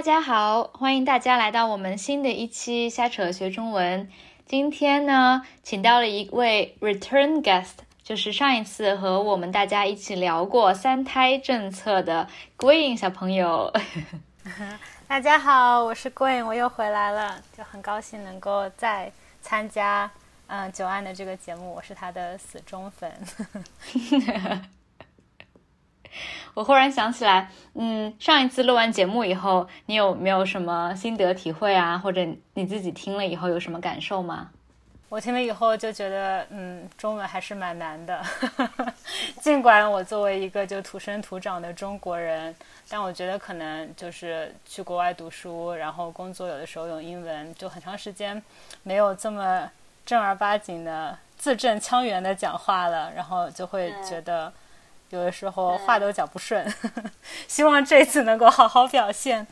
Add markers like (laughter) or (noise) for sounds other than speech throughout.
大家好，欢迎大家来到我们新的一期瞎扯学中文。今天呢，请到了一位 return guest，就是上一次和我们大家一起聊过三胎政策的 Green 小朋友。(laughs) 大家好，我是 Green，我又回来了，就很高兴能够再参加嗯九安的这个节目，我是他的死忠粉。我忽然想起来，嗯，上一次录完节目以后，你有没有什么心得体会啊？或者你自己听了以后有什么感受吗？我听了以后就觉得，嗯，中文还是蛮难的。(laughs) 尽管我作为一个就土生土长的中国人，但我觉得可能就是去国外读书，然后工作，有的时候用英文，就很长时间没有这么正儿八经的字正腔圆的讲话了，然后就会觉得。有的时候话都讲不顺，(laughs) 希望这次能够好好表现。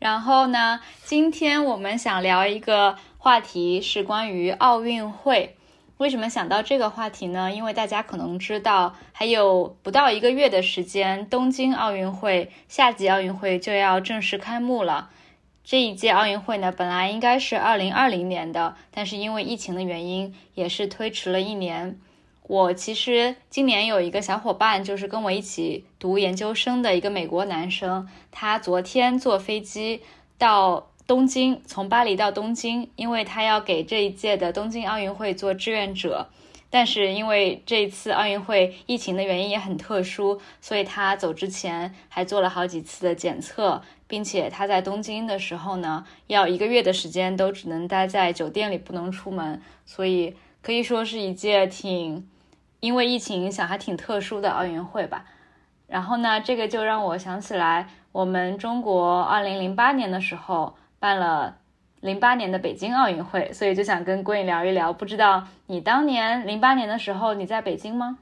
然后呢，今天我们想聊一个话题，是关于奥运会。为什么想到这个话题呢？因为大家可能知道，还有不到一个月的时间，东京奥运会夏季奥运会就要正式开幕了。这一届奥运会呢，本来应该是二零二零年的，但是因为疫情的原因，也是推迟了一年。我其实今年有一个小伙伴，就是跟我一起读研究生的一个美国男生。他昨天坐飞机到东京，从巴黎到东京，因为他要给这一届的东京奥运会做志愿者。但是因为这一次奥运会疫情的原因也很特殊，所以他走之前还做了好几次的检测，并且他在东京的时候呢，要一个月的时间都只能待在酒店里，不能出门。所以可以说是一届挺。因为疫情影响，还挺特殊的奥运会吧。然后呢，这个就让我想起来，我们中国二零零八年的时候办了零八年的北京奥运会，所以就想跟郭颖聊一聊。不知道你当年零八年的时候你在北京吗？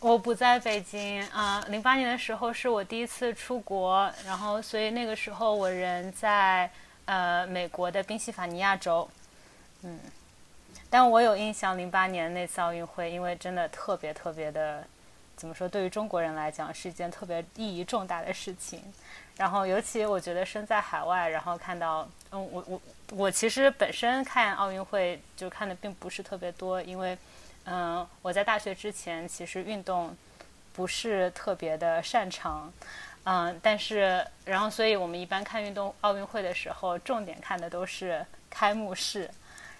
我不在北京啊。零八年的时候是我第一次出国，然后所以那个时候我人在呃美国的宾夕法尼亚州，嗯。但我有印象，零八年那次奥运会，因为真的特别特别的，怎么说？对于中国人来讲，是一件特别意义重大的事情。然后，尤其我觉得身在海外，然后看到，嗯，我我我其实本身看奥运会就看的并不是特别多，因为，嗯，我在大学之前其实运动不是特别的擅长，嗯，但是，然后，所以我们一般看运动奥运会的时候，重点看的都是开幕式。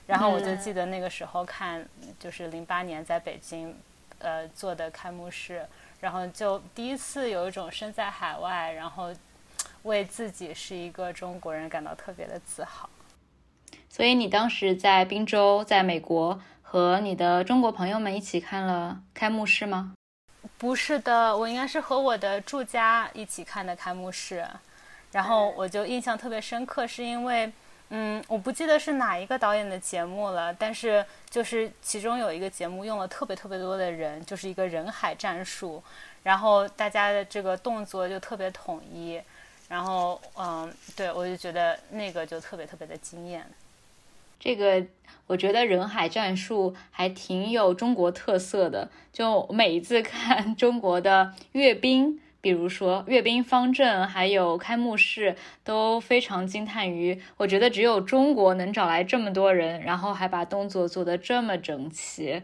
然后我就记得那个时候看，就是零八年在北京，呃做的开幕式，然后就第一次有一种身在海外，然后为自己是一个中国人感到特别的自豪。所以你当时在滨州，在美国和你的中国朋友们一起看了开幕式吗？不是的，我应该是和我的住家一起看的开幕式，然后我就印象特别深刻，是因为。嗯，我不记得是哪一个导演的节目了，但是就是其中有一个节目用了特别特别多的人，就是一个人海战术，然后大家的这个动作就特别统一，然后嗯，对我就觉得那个就特别特别的惊艳。这个我觉得人海战术还挺有中国特色的，就每一次看 (laughs) 中国的阅兵。比如说阅兵方阵，还有开幕式，都非常惊叹于，我觉得只有中国能找来这么多人，然后还把动作做得这么整齐，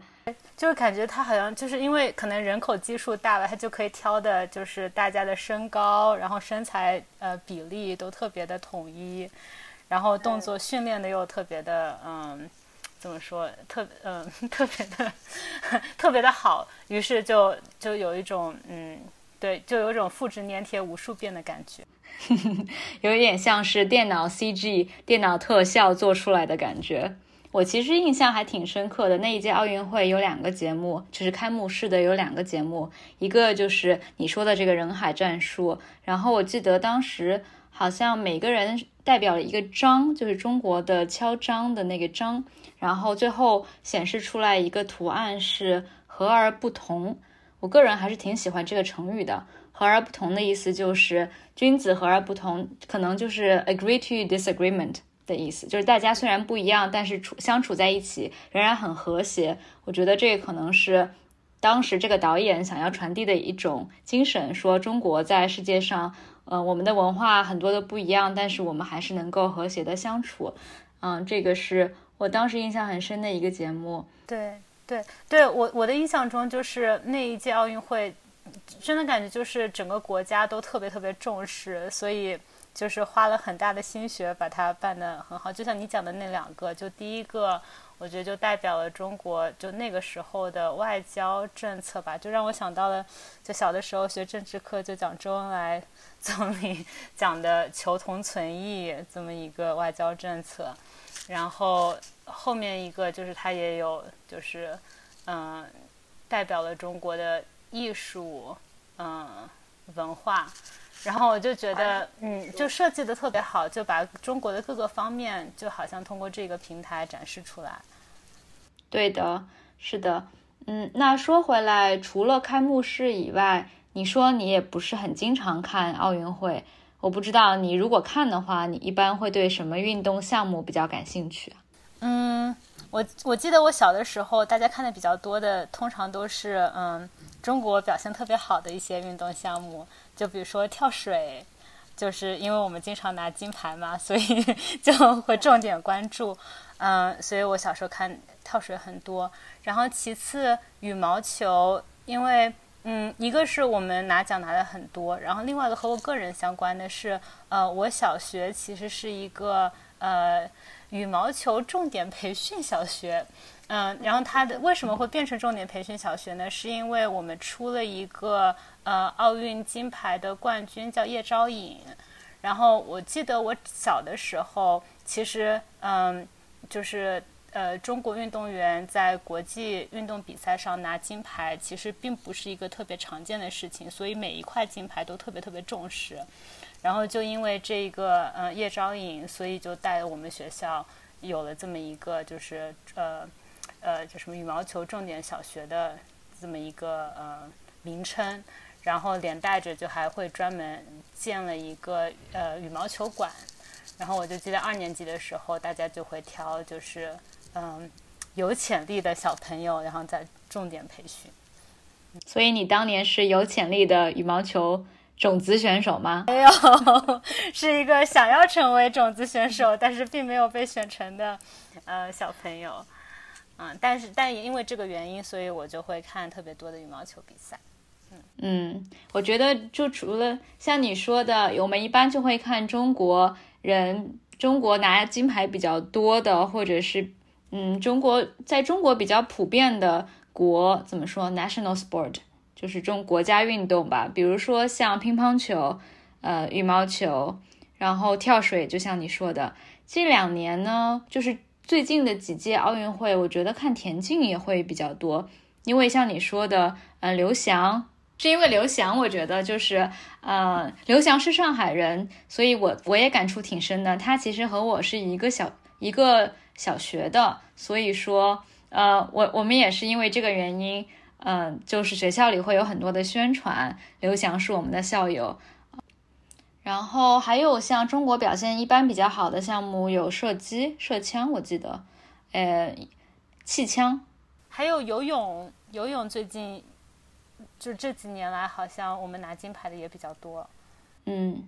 就是感觉他好像就是因为可能人口基数大了，他就可以挑的就是大家的身高，然后身材呃比例都特别的统一，然后动作训练的又特别的嗯，怎么说特嗯 (laughs) 特别的 (laughs) 特别的好，于是就就有一种嗯。对，就有种复制粘贴无数遍的感觉，(laughs) 有一点像是电脑 CG、电脑特效做出来的感觉。我其实印象还挺深刻的，那一届奥运会有两个节目，就是开幕式的有两个节目，一个就是你说的这个人海战术，然后我记得当时好像每个人代表了一个章，就是中国的敲章的那个章，然后最后显示出来一个图案是和而不同。我个人还是挺喜欢这个成语的，“和而不同”的意思就是君子和而不同，可能就是 agree to disagreement 的意思，就是大家虽然不一样，但是处相处在一起仍然很和谐。我觉得这可能是当时这个导演想要传递的一种精神，说中国在世界上，呃，我们的文化很多的不一样，但是我们还是能够和谐的相处。嗯，这个是我当时印象很深的一个节目。对对对，我我的印象中就是那一届奥运会，真的感觉就是整个国家都特别特别重视，所以就是花了很大的心血把它办得很好。就像你讲的那两个，就第一个。我觉得就代表了中国就那个时候的外交政策吧，就让我想到了，就小的时候学政治课就讲周恩来 (laughs) 总理讲的求同存异这么一个外交政策，然后后面一个就是他也有就是嗯代表了中国的艺术嗯文化，然后我就觉得嗯就设计的特别好，就把中国的各个方面就好像通过这个平台展示出来。对的，是的，嗯，那说回来，除了开幕式以外，你说你也不是很经常看奥运会，我不知道你如果看的话，你一般会对什么运动项目比较感兴趣？嗯，我我记得我小的时候，大家看的比较多的，通常都是嗯中国表现特别好的一些运动项目，就比如说跳水，就是因为我们经常拿金牌嘛，所以 (laughs) 就会重点关注，嗯，所以我小时候看。跳水很多，然后其次羽毛球，因为嗯，一个是我们拿奖拿的很多，然后另外一个和我个人相关的是，呃，我小学其实是一个呃羽毛球重点培训小学，嗯，然后它的为什么会变成重点培训小学呢？是因为我们出了一个呃奥运金牌的冠军叫叶钊颖，然后我记得我小的时候，其实嗯，就是。呃，中国运动员在国际运动比赛上拿金牌，其实并不是一个特别常见的事情，所以每一块金牌都特别特别重视。然后就因为这个呃叶昭颖，所以就带我们学校有了这么一个就是呃呃叫什么羽毛球重点小学的这么一个呃名称，然后连带着就还会专门建了一个呃羽毛球馆。然后我就记得二年级的时候，大家就会挑就是。嗯，有潜力的小朋友，然后再重点培训。所以你当年是有潜力的羽毛球种子选手吗？没有，(laughs) 是一个想要成为种子选手，但是并没有被选成的呃小朋友。嗯，但是但也因为这个原因，所以我就会看特别多的羽毛球比赛。嗯嗯，我觉得就除了像你说的，我们一般就会看中国人，中国拿金牌比较多的，或者是。嗯，中国在中国比较普遍的国怎么说？National sport 就是中国家运动吧，比如说像乒乓球、呃羽毛球，然后跳水，就像你说的。近两年呢，就是最近的几届奥运会，我觉得看田径也会比较多，因为像你说的，呃，刘翔是因为刘翔，我觉得就是呃，刘翔是上海人，所以我我也感触挺深的。他其实和我是一个小一个。小学的，所以说，呃，我我们也是因为这个原因，嗯，就是学校里会有很多的宣传。刘翔是我们的校友，然后还有像中国表现一般比较好的项目有射击、射枪，我记得，呃，气枪，还有游泳。游泳最近就这几年来，好像我们拿金牌的也比较多。嗯，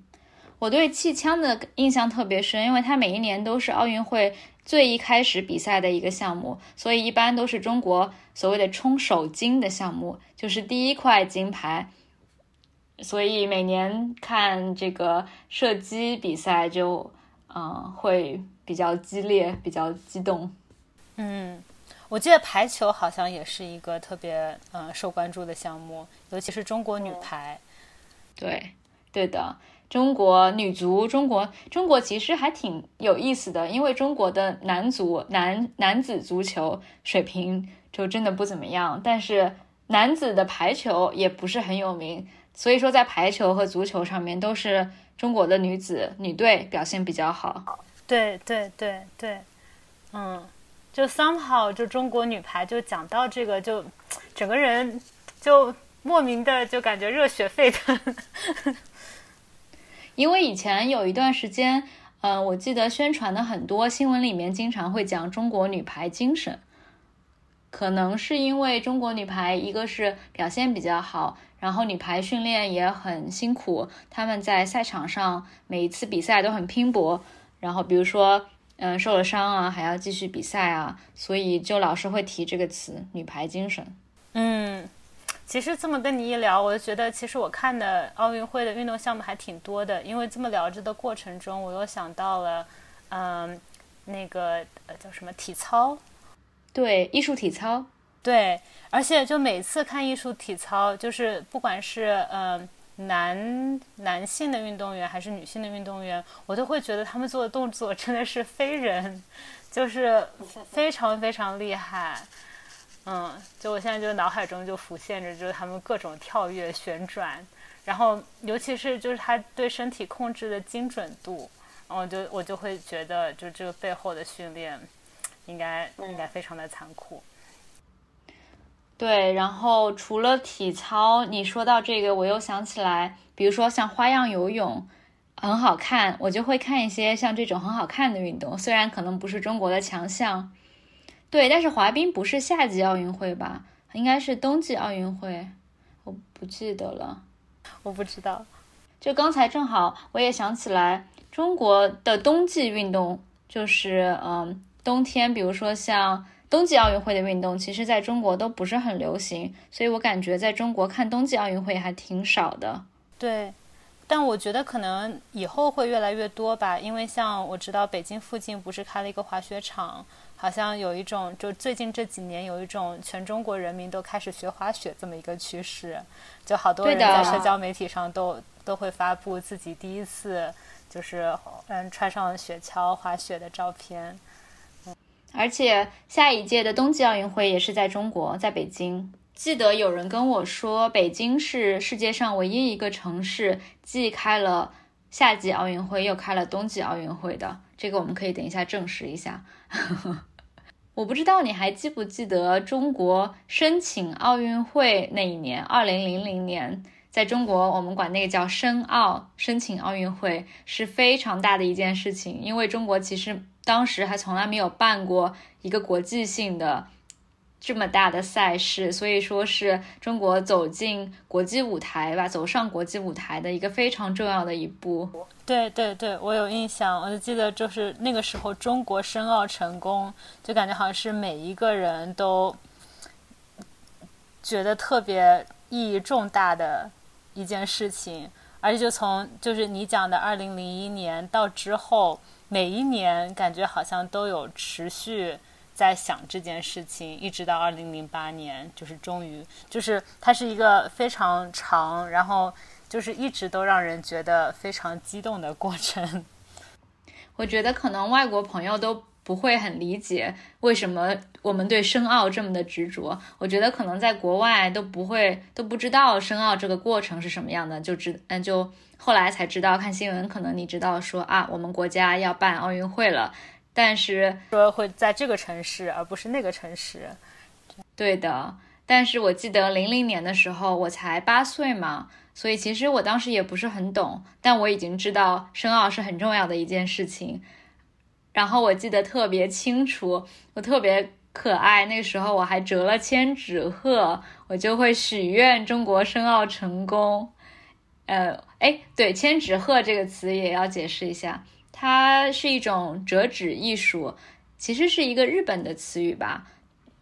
我对气枪的印象特别深，因为它每一年都是奥运会。最一开始比赛的一个项目，所以一般都是中国所谓的冲首金的项目，就是第一块金牌。所以每年看这个射击比赛就，嗯，会比较激烈，比较激动。嗯，我记得排球好像也是一个特别呃受关注的项目，尤其是中国女排。对，对的。中国女足，中国中国其实还挺有意思的，因为中国的男足男男子足球水平就真的不怎么样，但是男子的排球也不是很有名，所以说在排球和足球上面都是中国的女子女队表现比较好。对对对对，嗯，就 somehow 就中国女排就讲到这个就整个人就莫名的就感觉热血沸腾。因为以前有一段时间，嗯，我记得宣传的很多新闻里面经常会讲中国女排精神，可能是因为中国女排一个是表现比较好，然后女排训练也很辛苦，他们在赛场上每一次比赛都很拼搏。然后比如说，嗯，受了伤啊，还要继续比赛啊，所以就老是会提这个词“女排精神”。嗯，其实这么跟你一聊，我就觉得其实我看的奥运会的运动项目还挺多的，因为这么聊着的过程中，我又想到了，嗯，那个呃叫什么体操。对，艺术体操。对，而且就每次看艺术体操，就是不管是嗯男男性的运动员还是女性的运动员，我都会觉得他们做的动作真的是非人，就是非常非常厉害。嗯，就我现在就脑海中就浮现着，就是他们各种跳跃、旋转，然后尤其是就是他对身体控制的精准度，然后就我就会觉得，就这个背后的训练。应该应该非常的残酷。对，然后除了体操，你说到这个，我又想起来，比如说像花样游泳，很好看，我就会看一些像这种很好看的运动，虽然可能不是中国的强项。对，但是滑冰不是夏季奥运会吧？应该是冬季奥运会，我不记得了，我不知道。就刚才正好我也想起来，中国的冬季运动就是嗯。冬天，比如说像冬季奥运会的运动，其实在中国都不是很流行，所以我感觉在中国看冬季奥运会还挺少的。对，但我觉得可能以后会越来越多吧，因为像我知道北京附近不是开了一个滑雪场，好像有一种就最近这几年有一种全中国人民都开始学滑雪这么一个趋势，就好多人在社交媒体上都都会发布自己第一次就是嗯穿上雪橇滑雪的照片。而且下一届的冬季奥运会也是在中国，在北京。记得有人跟我说，北京是世界上唯一一个城市既开了夏季奥运会又开了冬季奥运会的。这个我们可以等一下证实一下。我不知道你还记不记得中国申请奥运会那一年，二零零零年，在中国我们管那个叫申奥，申请奥运会是非常大的一件事情，因为中国其实。当时还从来没有办过一个国际性的这么大的赛事，所以说是中国走进国际舞台吧，走上国际舞台的一个非常重要的一步。对对对，我有印象，我就记得就是那个时候中国申奥成功，就感觉好像是每一个人都觉得特别意义重大的一件事情，而且就从就是你讲的二零零一年到之后。每一年感觉好像都有持续在想这件事情，一直到二零零八年，就是终于，就是它是一个非常长，然后就是一直都让人觉得非常激动的过程。(laughs) 我觉得可能外国朋友都不会很理解为什么我们对申奥这么的执着。我觉得可能在国外都不会都不知道申奥这个过程是什么样的，就知嗯就。后来才知道，看新闻可能你知道说啊，我们国家要办奥运会了，但是说会在这个城市，而不是那个城市。对的，但是我记得零零年的时候我才八岁嘛，所以其实我当时也不是很懂，但我已经知道申奥是很重要的一件事情。然后我记得特别清楚，我特别可爱，那个时候我还折了千纸鹤，我就会许愿中国申奥成功。呃，哎，对，千纸鹤这个词也要解释一下，它是一种折纸艺术，其实是一个日本的词语吧，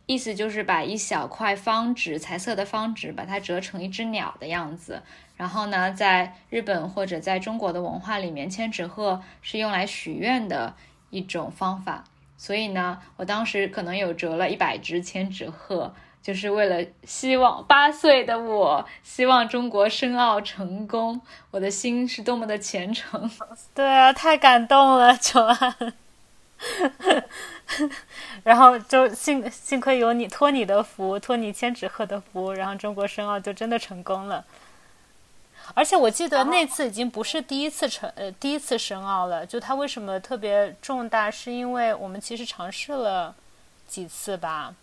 意思就是把一小块方纸，彩色的方纸，把它折成一只鸟的样子。然后呢，在日本或者在中国的文化里面，千纸鹤是用来许愿的一种方法。所以呢，我当时可能有折了一百只千纸鹤。就是为了希望八岁的我希望中国申奥成功，我的心是多么的虔诚。(laughs) 对啊，太感动了，九安。然后就幸幸亏有你，托你的福，托你千纸鹤的福，然后中国申奥就真的成功了。而且我记得那次已经不是第一次成呃第一次申奥了，就它为什么特别重大，是因为我们其实尝试了几次吧。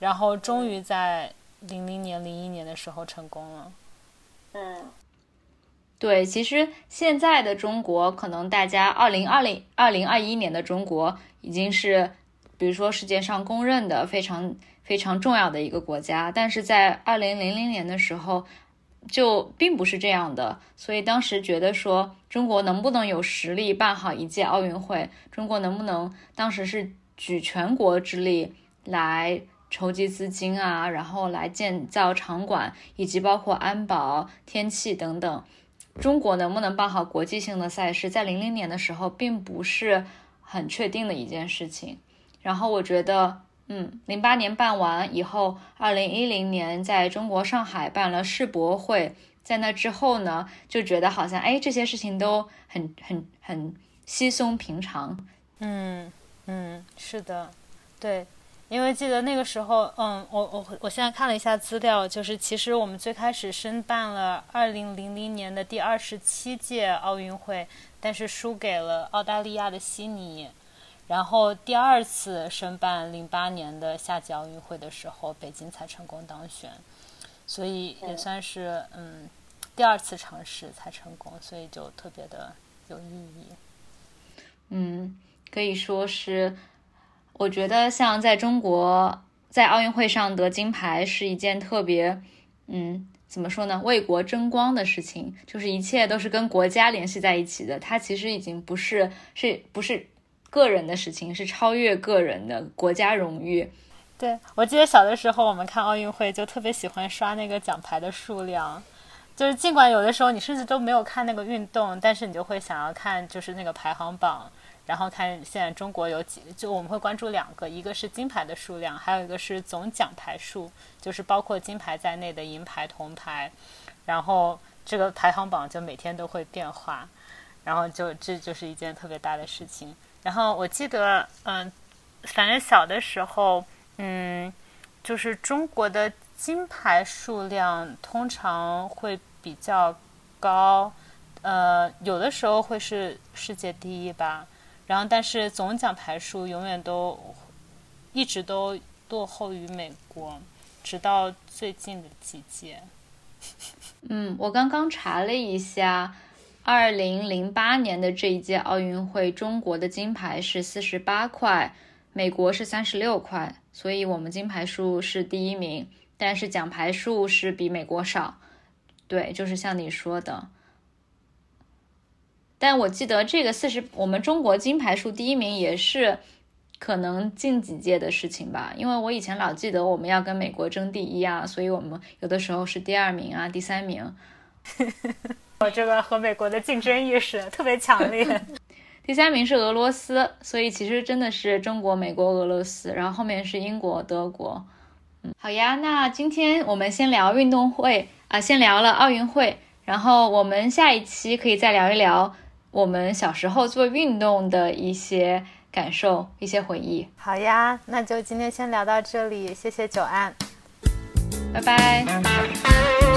然后终于在零零年、零一年的时候成功了。嗯，对，其实现在的中国，可能大家二零二零、二零二一年的中国已经是，比如说世界上公认的非常非常重要的一个国家。但是在二零零零年的时候，就并不是这样的，所以当时觉得说中国能不能有实力办好一届奥运会？中国能不能当时是举全国之力来筹集资金啊，然后来建造场馆，以及包括安保、天气等等，中国能不能办好国际性的赛事？在零零年的时候，并不是很确定的一件事情。然后我觉得。嗯，零八年办完以后，二零一零年在中国上海办了世博会，在那之后呢，就觉得好像哎，这些事情都很很很稀松平常。嗯嗯，是的，对，因为记得那个时候，嗯，我我我现在看了一下资料，就是其实我们最开始申办了二零零零年的第二十七届奥运会，但是输给了澳大利亚的悉尼。然后第二次申办零八年的夏季奥运会的时候，北京才成功当选，所以也算是嗯第二次尝试才成功，所以就特别的有意义。嗯，可以说是，我觉得像在中国在奥运会上得金牌是一件特别嗯怎么说呢为国争光的事情，就是一切都是跟国家联系在一起的，它其实已经不是是不是。个人的事情是超越个人的国家荣誉。对我记得小的时候，我们看奥运会就特别喜欢刷那个奖牌的数量，就是尽管有的时候你甚至都没有看那个运动，但是你就会想要看就是那个排行榜，然后看现在中国有几，就我们会关注两个，一个是金牌的数量，还有一个是总奖牌数，就是包括金牌在内的银牌、铜牌，然后这个排行榜就每天都会变化，然后就这就是一件特别大的事情。然后我记得，嗯，反正小的时候，嗯，就是中国的金牌数量通常会比较高，呃，有的时候会是世界第一吧。然后，但是总奖牌数永远都一直都落后于美国，直到最近的几届。嗯，我刚刚查了一下。二零零八年的这一届奥运会，中国的金牌是四十八块，美国是三十六块，所以我们金牌数是第一名，但是奖牌数是比美国少。对，就是像你说的。但我记得这个四十，我们中国金牌数第一名也是可能近几届的事情吧，因为我以前老记得我们要跟美国争第一啊，所以我们有的时候是第二名啊，第三名。(laughs) 我这个和美国的竞争意识特别强烈。(laughs) 第三名是俄罗斯，所以其实真的是中国、美国、俄罗斯，然后后面是英国、德国。嗯，好呀，那今天我们先聊运动会啊，先聊了奥运会，然后我们下一期可以再聊一聊我们小时候做运动的一些感受、一些回忆。好呀，那就今天先聊到这里，谢谢九安，拜拜。